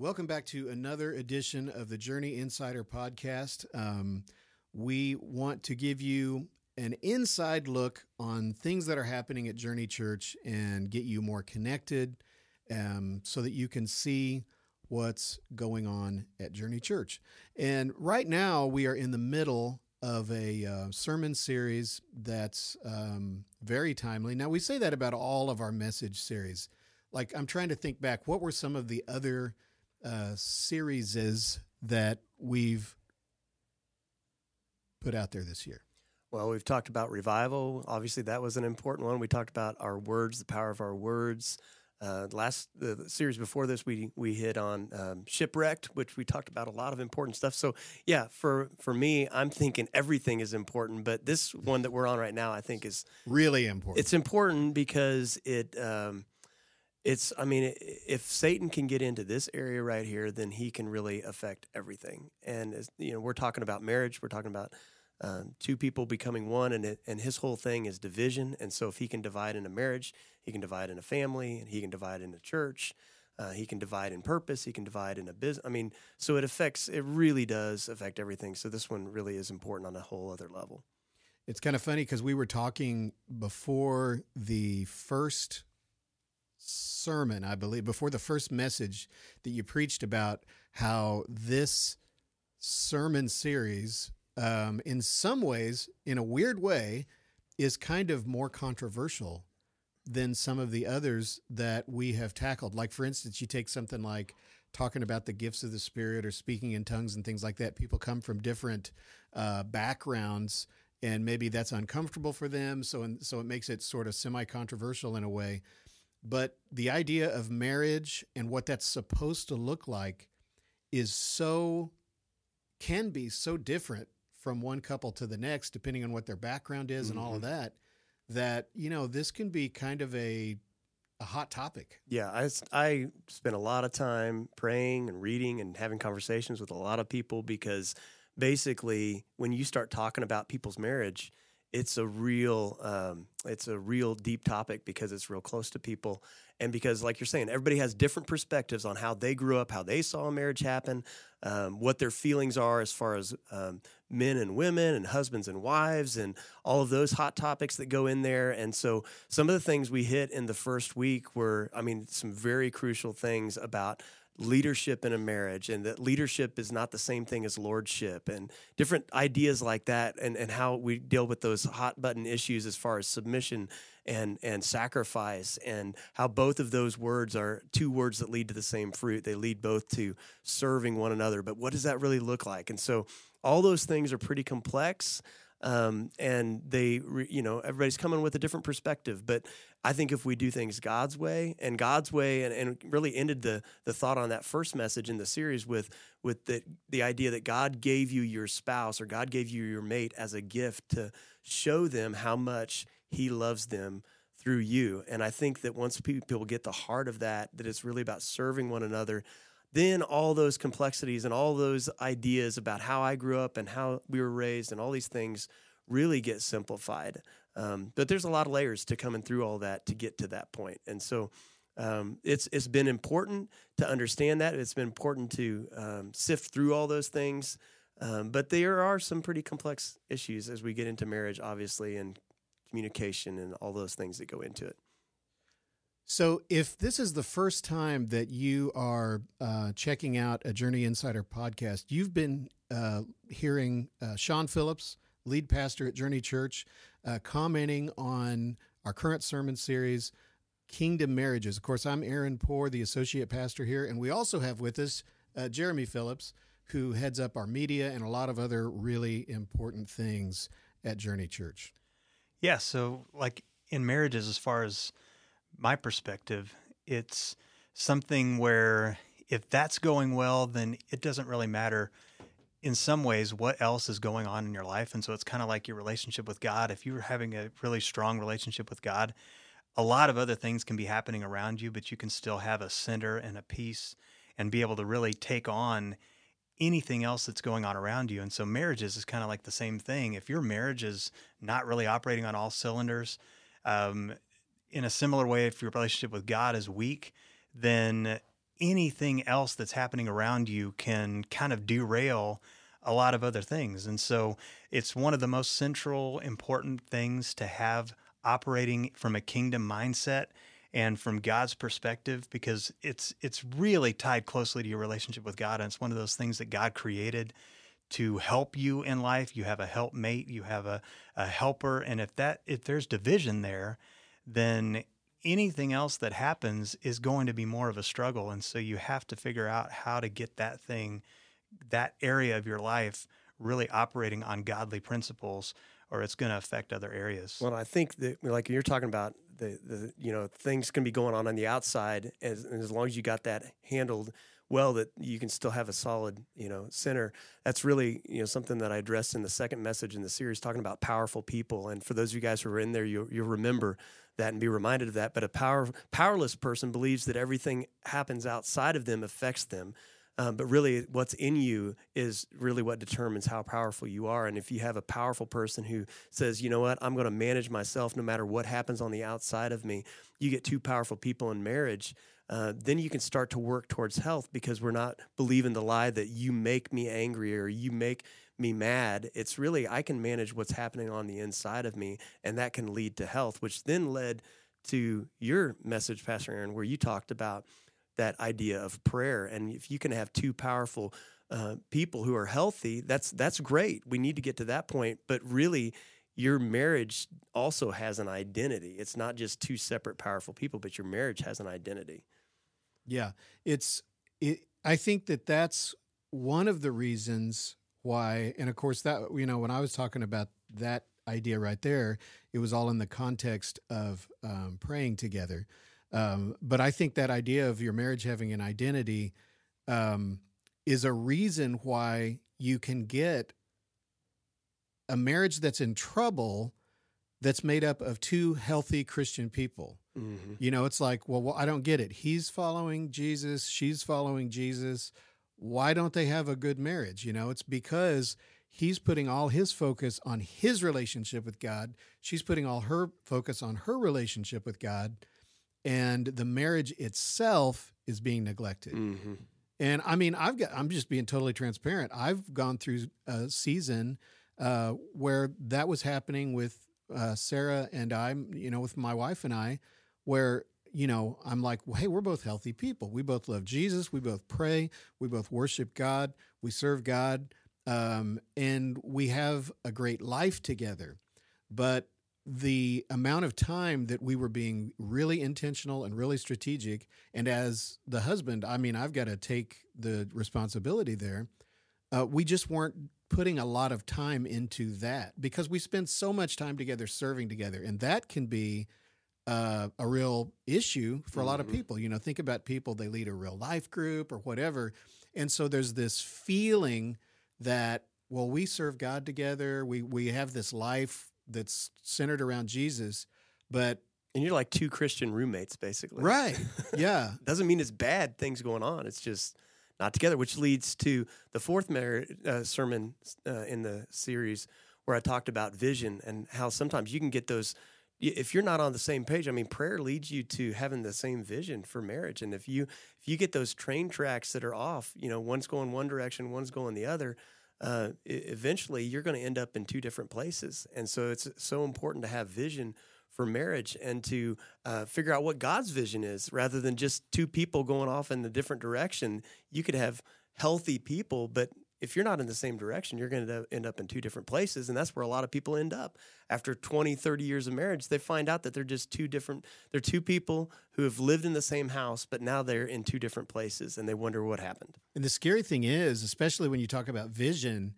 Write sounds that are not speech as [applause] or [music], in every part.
Welcome back to another edition of the Journey Insider podcast. Um, we want to give you an inside look on things that are happening at Journey Church and get you more connected um, so that you can see what's going on at Journey Church. And right now, we are in the middle of a uh, sermon series that's um, very timely. Now, we say that about all of our message series. Like, I'm trying to think back, what were some of the other uh, series is that we've put out there this year? Well, we've talked about revival. Obviously, that was an important one. We talked about our words, the power of our words. Uh, last the, series before this, we we hit on um, shipwrecked, which we talked about a lot of important stuff. So yeah, for for me, I'm thinking everything is important, but this one that we're on right now, I think is really important. It's important because it um, it's i mean if satan can get into this area right here then he can really affect everything. And as, you know we're talking about marriage we're talking about um, two people becoming one and it, and his whole thing is division. And so if he can divide in a marriage he can divide in a family and he can divide in a church uh, he can divide in purpose he can divide in a business i mean so it affects it really does affect everything. So this one really is important on a whole other level. It's kind of funny because we were talking before the first sermon, I believe, before the first message that you preached about how this sermon series, um, in some ways, in a weird way, is kind of more controversial than some of the others that we have tackled. Like, for instance, you take something like talking about the gifts of the Spirit or speaking in tongues and things like that. People come from different uh, backgrounds. And maybe that's uncomfortable for them, so and so it makes it sort of semi-controversial in a way. But the idea of marriage and what that's supposed to look like is so, can be so different from one couple to the next, depending on what their background is mm-hmm. and all of mm-hmm. that, that, you know, this can be kind of a, a hot topic. Yeah, I, I spent a lot of time praying and reading and having conversations with a lot of people because basically, when you start talking about people's marriage, it's a real um, it's a real deep topic because it's real close to people. And because like you're saying everybody has different perspectives on how they grew up how they saw a marriage happen um, what their feelings are as far as um, men and women and husbands and wives and all of those hot topics that go in there. And so some of the things we hit in the first week were i mean some very crucial things about leadership in a marriage and that leadership is not the same thing as lordship and different ideas like that and, and how we deal with those hot button issues as far as submission and and sacrifice and how both of those words are two words that lead to the same fruit. They lead both to serving one another but what does that really look like? And so all those things are pretty complex um, and they you know everybody's coming with a different perspective but i think if we do things god's way and god's way and, and really ended the the thought on that first message in the series with with the the idea that god gave you your spouse or god gave you your mate as a gift to show them how much he loves them through you and i think that once people get the heart of that that it's really about serving one another then all those complexities and all those ideas about how I grew up and how we were raised and all these things really get simplified. Um, but there's a lot of layers to coming through all that to get to that point. And so um, it's it's been important to understand that. It's been important to um, sift through all those things. Um, but there are some pretty complex issues as we get into marriage, obviously, and communication and all those things that go into it. So, if this is the first time that you are uh, checking out a Journey Insider podcast, you've been uh, hearing uh, Sean Phillips, lead pastor at Journey Church, uh, commenting on our current sermon series, Kingdom Marriages. Of course, I'm Aaron Poor, the associate pastor here, and we also have with us uh, Jeremy Phillips, who heads up our media and a lot of other really important things at Journey Church. Yeah, so like in marriages, as far as my perspective, it's something where if that's going well, then it doesn't really matter in some ways what else is going on in your life. And so it's kind of like your relationship with God. If you're having a really strong relationship with God, a lot of other things can be happening around you, but you can still have a center and a peace and be able to really take on anything else that's going on around you. And so marriages is kind of like the same thing. If your marriage is not really operating on all cylinders, um, in a similar way, if your relationship with God is weak, then anything else that's happening around you can kind of derail a lot of other things. And so it's one of the most central, important things to have operating from a kingdom mindset and from God's perspective because it's it's really tied closely to your relationship with God and it's one of those things that God created to help you in life. You have a helpmate, you have a, a helper, and if that if there's division there, then anything else that happens is going to be more of a struggle. And so you have to figure out how to get that thing, that area of your life really operating on godly principles or it's going to affect other areas. Well, I think that like you're talking about the, the you know things can be going on on the outside as as long as you got that handled well that you can still have a solid you know center that's really you know something that i addressed in the second message in the series talking about powerful people and for those of you guys who are in there you'll, you'll remember that and be reminded of that but a power powerless person believes that everything happens outside of them affects them um, but really, what's in you is really what determines how powerful you are. And if you have a powerful person who says, you know what, I'm going to manage myself no matter what happens on the outside of me, you get two powerful people in marriage. Uh, then you can start to work towards health because we're not believing the lie that you make me angry or you make me mad. It's really, I can manage what's happening on the inside of me, and that can lead to health, which then led to your message, Pastor Aaron, where you talked about that idea of prayer. And if you can have two powerful uh, people who are healthy, that's that's great. We need to get to that point, but really. Your marriage also has an identity. It's not just two separate powerful people, but your marriage has an identity. Yeah, it's. It, I think that that's one of the reasons why, and of course that you know when I was talking about that idea right there, it was all in the context of um, praying together. Um, but I think that idea of your marriage having an identity um, is a reason why you can get a marriage that's in trouble that's made up of two healthy Christian people. Mm-hmm. You know, it's like, well, well, I don't get it. He's following Jesus, she's following Jesus. Why don't they have a good marriage? You know, it's because he's putting all his focus on his relationship with God. She's putting all her focus on her relationship with God and the marriage itself is being neglected. Mm-hmm. And I mean, I've got, I'm just being totally transparent. I've gone through a season uh, where that was happening with uh, Sarah and I, you know, with my wife and I, where, you know, I'm like, well, hey, we're both healthy people. We both love Jesus. We both pray. We both worship God. We serve God. Um, and we have a great life together. But the amount of time that we were being really intentional and really strategic and as the husband i mean i've got to take the responsibility there uh, we just weren't putting a lot of time into that because we spend so much time together serving together and that can be uh, a real issue for a lot of mm-hmm. people you know think about people they lead a real life group or whatever and so there's this feeling that well we serve god together we we have this life that's centered around Jesus, but and you're like two Christian roommates, basically. Right. [laughs] Yeah. Doesn't mean it's bad things going on. It's just not together, which leads to the fourth mer- uh, sermon uh, in the series where I talked about vision and how sometimes you can get those. If you're not on the same page, I mean, prayer leads you to having the same vision for marriage. And if you if you get those train tracks that are off, you know, one's going one direction, one's going the other uh, eventually you're going to end up in two different places. And so it's so important to have vision for marriage and to uh, figure out what God's vision is rather than just two people going off in a different direction. You could have healthy people, but if you're not in the same direction, you're going to end up in two different places. And that's where a lot of people end up. After 20, 30 years of marriage, they find out that they're just two different, they're two people who have lived in the same house, but now they're in two different places and they wonder what happened. And the scary thing is, especially when you talk about vision,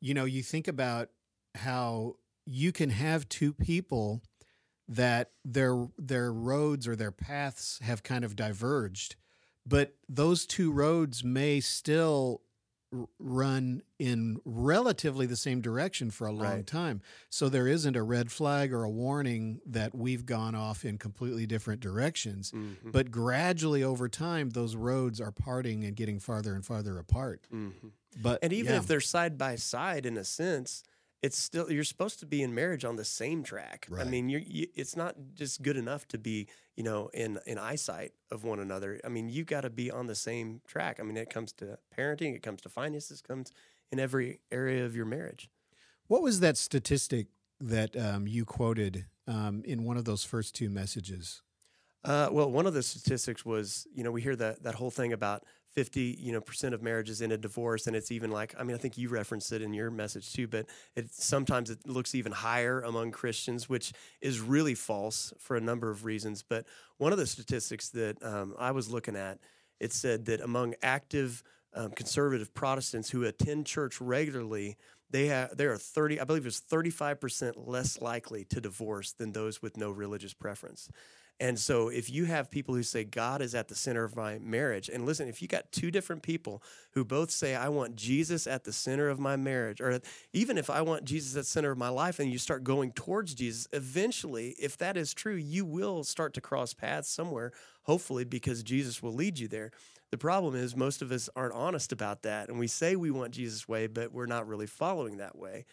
you know, you think about how you can have two people that their their roads or their paths have kind of diverged but those two roads may still run in relatively the same direction for a long right. time. So there isn't a red flag or a warning that we've gone off in completely different directions. Mm-hmm. But gradually over time, those roads are parting and getting farther and farther apart. Mm-hmm. But and even yeah. if they're side by side in a sense, it's still you're supposed to be in marriage on the same track. I mean, you're, you, it's not just good enough to be you know in in eyesight of one another. I mean, you got to be on the same track. I mean, it comes to parenting, it comes to finances, it comes in every area of your marriage. What was that statistic that um, you quoted um, in one of those first two messages? Uh, well, one of the statistics was, you know, we hear that that whole thing about fifty, you know, percent of marriages end in divorce, and it's even like, I mean, I think you referenced it in your message too, but it sometimes it looks even higher among Christians, which is really false for a number of reasons. But one of the statistics that um, I was looking at, it said that among active um, conservative Protestants who attend church regularly, they have they are thirty, I believe it's thirty five percent less likely to divorce than those with no religious preference. And so, if you have people who say God is at the center of my marriage, and listen, if you got two different people who both say I want Jesus at the center of my marriage, or even if I want Jesus at the center of my life, and you start going towards Jesus, eventually, if that is true, you will start to cross paths somewhere, hopefully, because Jesus will lead you there. The problem is most of us aren't honest about that, and we say we want Jesus' way, but we're not really following that way.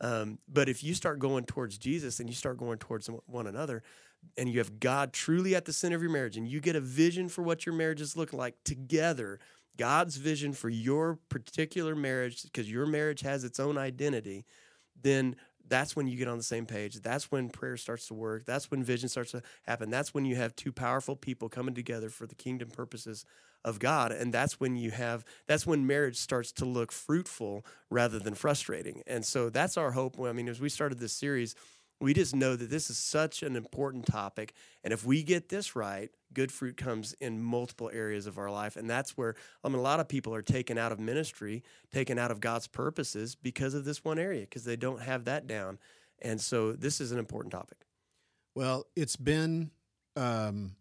Um, but if you start going towards Jesus and you start going towards one another, and you have God truly at the center of your marriage, and you get a vision for what your marriage is looking like together, God's vision for your particular marriage, because your marriage has its own identity, then that's when you get on the same page. That's when prayer starts to work. That's when vision starts to happen. That's when you have two powerful people coming together for the kingdom purposes of God. And that's when you have, that's when marriage starts to look fruitful rather than frustrating. And so that's our hope. I mean, as we started this series, we just know that this is such an important topic. And if we get this right, good fruit comes in multiple areas of our life. And that's where, I mean, a lot of people are taken out of ministry, taken out of God's purposes because of this one area, because they don't have that down. And so this is an important topic. Well, it's been, um,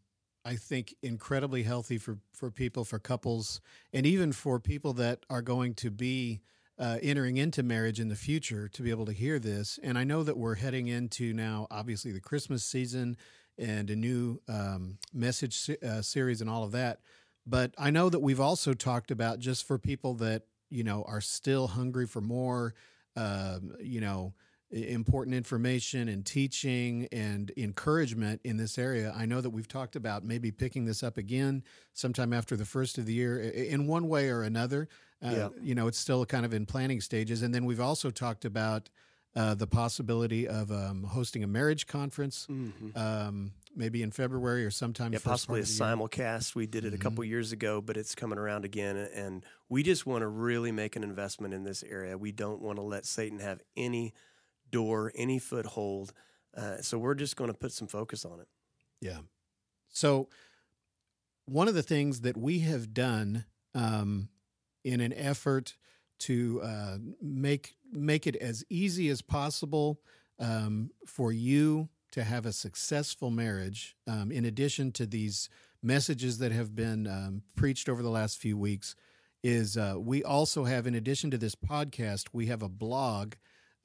I think, incredibly healthy for, for people, for couples, and even for people that are going to be uh, entering into marriage in the future to be able to hear this. And I know that we're heading into now, obviously, the Christmas season and a new um, message uh, series and all of that. But I know that we've also talked about just for people that, you know, are still hungry for more, um, you know, important information and teaching and encouragement in this area. I know that we've talked about maybe picking this up again sometime after the first of the year in one way or another. Uh, Yeah. You know, it's still kind of in planning stages. And then we've also talked about uh, the possibility of um, hosting a marriage conference, um, maybe in February or sometime. Yeah, possibly a part of the year. simulcast. We did it a couple years ago, but it's coming around again. And we just want to really make an investment in this area. We don't want to let Satan have any door, any foothold. Uh, so we're just going to put some focus on it. Yeah. So, one of the things that we have done um, in an effort to uh, make make it as easy as possible um, for you to have a successful marriage, um, in addition to these messages that have been um, preached over the last few weeks, is uh, we also have, in addition to this podcast, we have a blog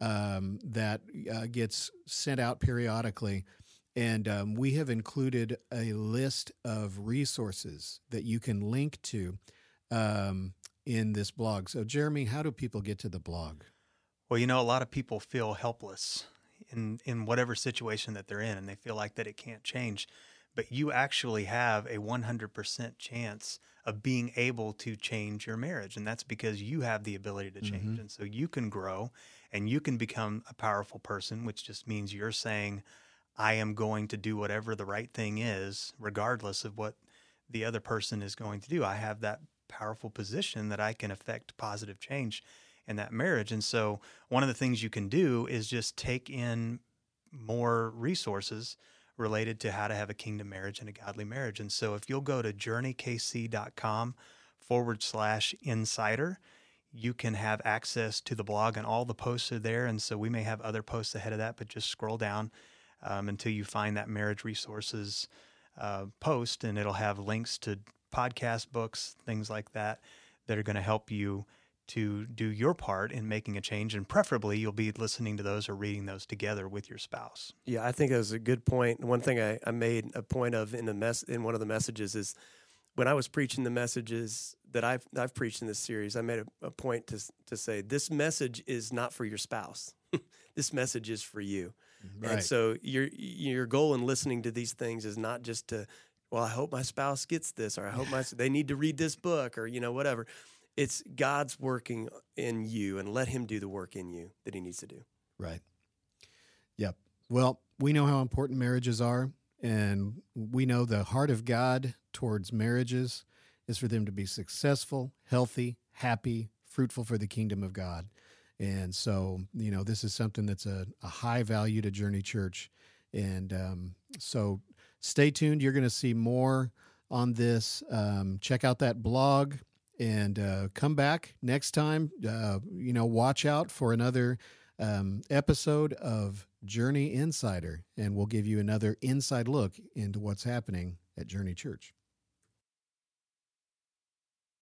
um, that uh, gets sent out periodically. And um, we have included a list of resources that you can link to um, in this blog. So, Jeremy, how do people get to the blog? Well, you know, a lot of people feel helpless in in whatever situation that they're in, and they feel like that it can't change. But you actually have a 100% chance of being able to change your marriage, and that's because you have the ability to change, mm-hmm. and so you can grow, and you can become a powerful person, which just means you're saying, "I am going to do whatever the right thing is, regardless of what the other person is going to do." I have that powerful position that I can affect positive change in that marriage. And so, one of the things you can do is just take in more resources related to how to have a kingdom marriage and a godly marriage. And so, if you'll go to journeykc.com forward slash insider, you can have access to the blog, and all the posts are there. And so, we may have other posts ahead of that, but just scroll down um, until you find that marriage resources uh, post, and it'll have links to podcast books, things like that, that are going to help you to do your part in making a change. And preferably, you'll be listening to those or reading those together with your spouse. Yeah, I think that was a good point. One thing I, I made a point of in the mess in one of the messages is when I was preaching the messages that I've I've preached in this series, I made a, a point to to say this message is not for your spouse. [laughs] this message is for you. Mm-hmm. Right. And so your your goal in listening to these things is not just to, well, I hope my spouse gets this, or I hope my they need to read this book, or you know whatever. It's God's working in you, and let Him do the work in you that He needs to do. Right. Yep. Well, we know how important marriages are, and we know the heart of God towards marriages is for them to be successful, healthy, happy, fruitful for the kingdom of God. And so, you know, this is something that's a, a high value to Journey Church. And um, so stay tuned. You're going to see more on this. Um, check out that blog and uh, come back next time. Uh, you know, watch out for another um, episode of Journey Insider, and we'll give you another inside look into what's happening at Journey Church.